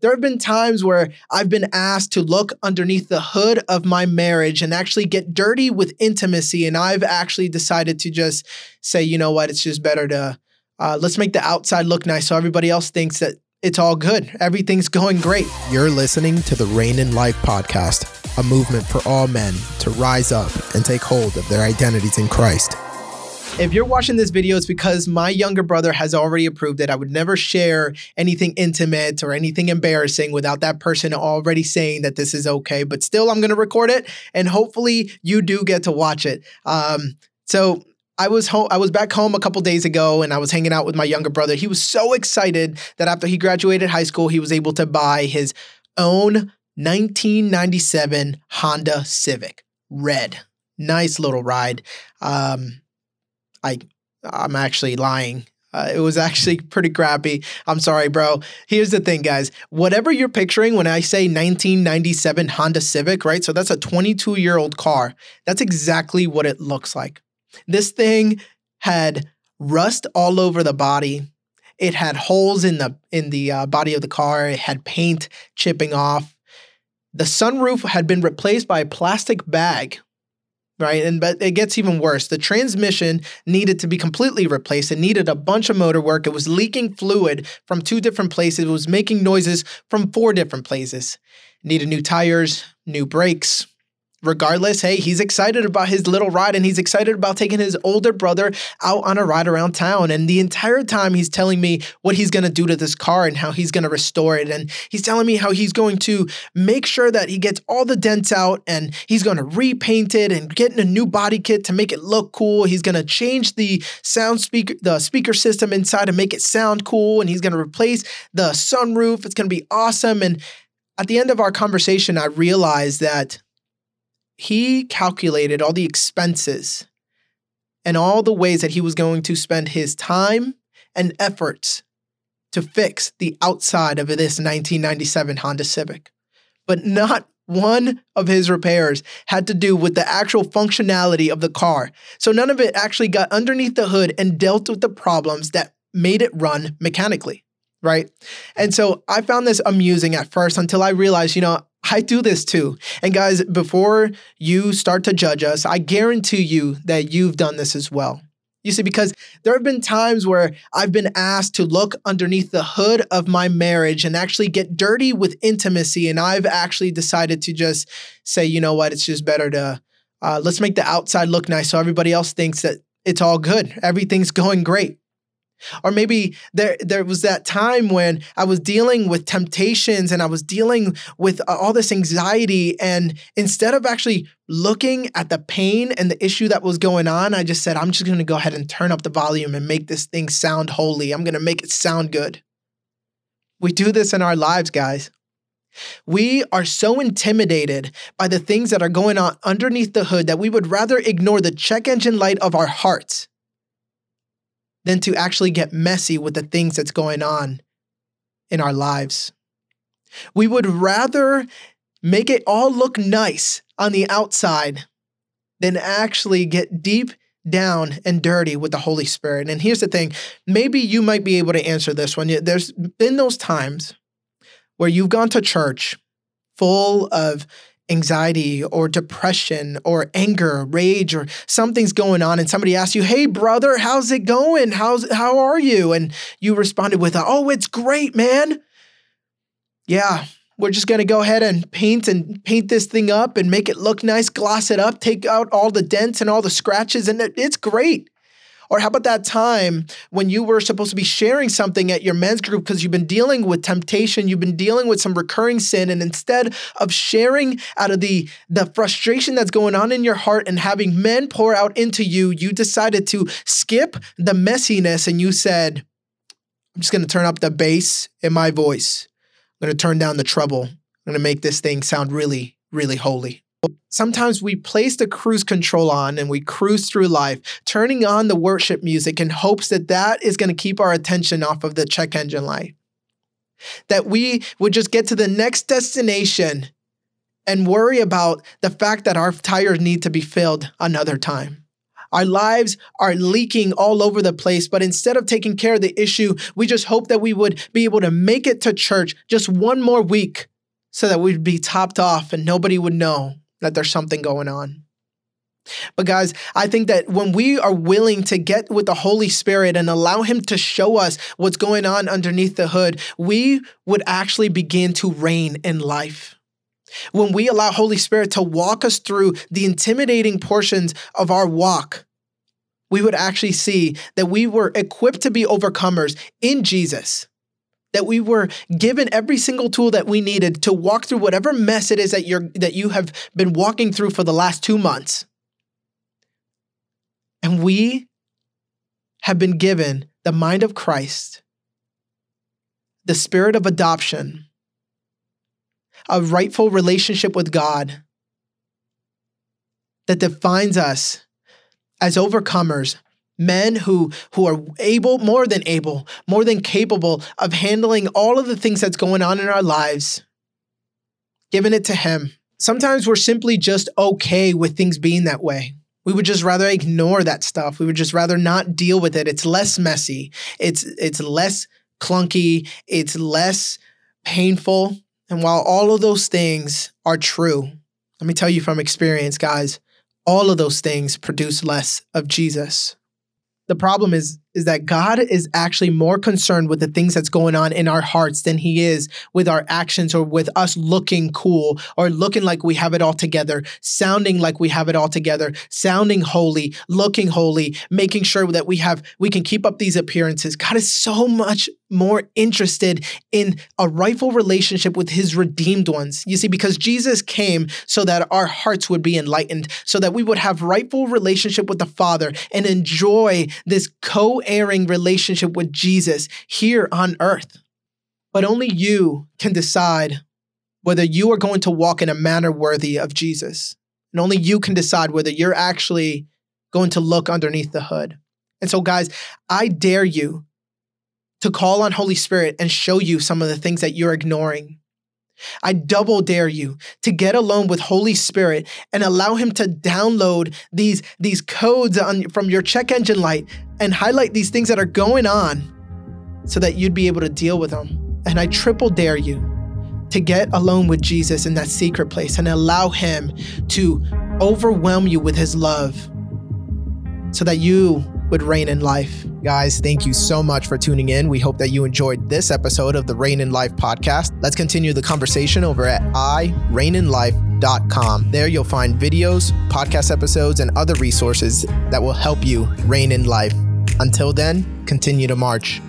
there have been times where I've been asked to look underneath the hood of my marriage and actually get dirty with intimacy. And I've actually decided to just say, you know what, it's just better to uh, let's make the outside look nice so everybody else thinks that it's all good. Everything's going great. You're listening to the Reign in Life podcast, a movement for all men to rise up and take hold of their identities in Christ. If you're watching this video, it's because my younger brother has already approved it. I would never share anything intimate or anything embarrassing without that person already saying that this is okay. But still, I'm going to record it, and hopefully, you do get to watch it. Um, so I was home. I was back home a couple days ago, and I was hanging out with my younger brother. He was so excited that after he graduated high school, he was able to buy his own 1997 Honda Civic, red. Nice little ride. Um, I I'm actually lying. Uh, it was actually pretty crappy. I'm sorry, bro. Here's the thing, guys. Whatever you're picturing when I say 1997 Honda Civic, right? So that's a 22 year old car. That's exactly what it looks like. This thing had rust all over the body. It had holes in the in the uh, body of the car. It had paint chipping off. The sunroof had been replaced by a plastic bag, right? And but it gets even worse. The transmission needed to be completely replaced. It needed a bunch of motor work. It was leaking fluid from two different places. It was making noises from four different places. It needed new tires, new brakes, regardless, hey, he's excited about his little ride and he's excited about taking his older brother out on a ride around town. And the entire time he's telling me what he's going to do to this car and how he's going to restore it. And he's telling me how he's going to make sure that he gets all the dents out and he's going to repaint it and get a new body kit to make it look cool. He's going to change the sound speaker, the speaker system inside to make it sound cool. And he's going to replace the sunroof. It's going to be awesome. And at the end of our conversation, I realized that he calculated all the expenses and all the ways that he was going to spend his time and efforts to fix the outside of this 1997 Honda Civic. But not one of his repairs had to do with the actual functionality of the car. So none of it actually got underneath the hood and dealt with the problems that made it run mechanically, right? And so I found this amusing at first until I realized, you know, I do this too. And guys, before you start to judge us, I guarantee you that you've done this as well. You see, because there have been times where I've been asked to look underneath the hood of my marriage and actually get dirty with intimacy. And I've actually decided to just say, you know what, it's just better to uh, let's make the outside look nice so everybody else thinks that it's all good. Everything's going great. Or maybe there there was that time when I was dealing with temptations and I was dealing with uh, all this anxiety and instead of actually looking at the pain and the issue that was going on, I just said I'm just going to go ahead and turn up the volume and make this thing sound holy. I'm going to make it sound good. We do this in our lives, guys. We are so intimidated by the things that are going on underneath the hood that we would rather ignore the check engine light of our hearts than to actually get messy with the things that's going on in our lives. We would rather make it all look nice on the outside than actually get deep down and dirty with the Holy Spirit. And here's the thing maybe you might be able to answer this one. There's been those times where you've gone to church full of anxiety or depression or anger, rage, or something's going on, and somebody asks you, Hey, brother, how's it going? How's, how are you? And you responded with, Oh, it's great, man. Yeah, we're just going to go ahead and paint and paint this thing up and make it look nice, gloss it up, take out all the dents and all the scratches, and it's great. Or how about that time when you were supposed to be sharing something at your men's group because you've been dealing with temptation, you've been dealing with some recurring sin, and instead of sharing out of the, the frustration that's going on in your heart and having men pour out into you, you decided to skip the messiness and you said, I'm just going to turn up the bass in my voice. I'm going to turn down the treble. I'm going to make this thing sound really, really holy. Sometimes we place the cruise control on and we cruise through life, turning on the worship music in hopes that that is going to keep our attention off of the check engine light. That we would just get to the next destination and worry about the fact that our tires need to be filled another time. Our lives are leaking all over the place, but instead of taking care of the issue, we just hope that we would be able to make it to church just one more week so that we'd be topped off and nobody would know that there's something going on. But guys, I think that when we are willing to get with the Holy Spirit and allow Him to show us what's going on underneath the hood, we would actually begin to reign in life. When we allow Holy Spirit to walk us through the intimidating portions of our walk, we would actually see that we were equipped to be overcomers in Jesus. That we were given every single tool that we needed to walk through whatever mess it is that you're that you have been walking through for the last two months. And we have been given the mind of Christ, the spirit of adoption, a rightful relationship with God that defines us as overcomers, men who, who are able, more than able, more than capable of handling all of the things that's going on in our lives, giving it to Him. Sometimes we're simply just okay with things being that way. We would just rather ignore that stuff. We would just rather not deal with it. It's less messy. It's it's less clunky. It's less painful. And while all of those things are true, let me tell you from experience, guys, all of those things produce less of Jesus. The problem is is that God is actually more concerned with the things that's going on in our hearts than he is with our actions or with us looking cool or looking like we have it all together, sounding like we have it all together, sounding holy, looking holy, making sure that we have we can keep up these appearances. God is so much more interested in a rightful relationship with his redeemed ones. You see, because Jesus came so that our hearts would be enlightened, so that we would have rightful relationship with the Father and enjoy this co-heiring relationship with Jesus here on earth. But only you can decide whether you are going to walk in a manner worthy of Jesus. And only you can decide whether you're actually going to look underneath the hood. And so, guys, I dare you to call on Holy Spirit and show you some of the things that you're ignoring. I double dare you to get alone with Holy Spirit and allow him to download these, these codes on, from your check engine light and highlight these things that are going on so that you'd be able to deal with them. And I triple dare you to get alone with Jesus in that secret place and allow him to overwhelm you with his love so that you would reign in life. Guys, thank you so much for tuning in. We hope that you enjoyed this episode of the Reign in Life podcast. Let's continue the conversation over at iReigninLife.com. There you'll find videos, podcast episodes, and other resources that will help you reign in life. Until then, continue to march.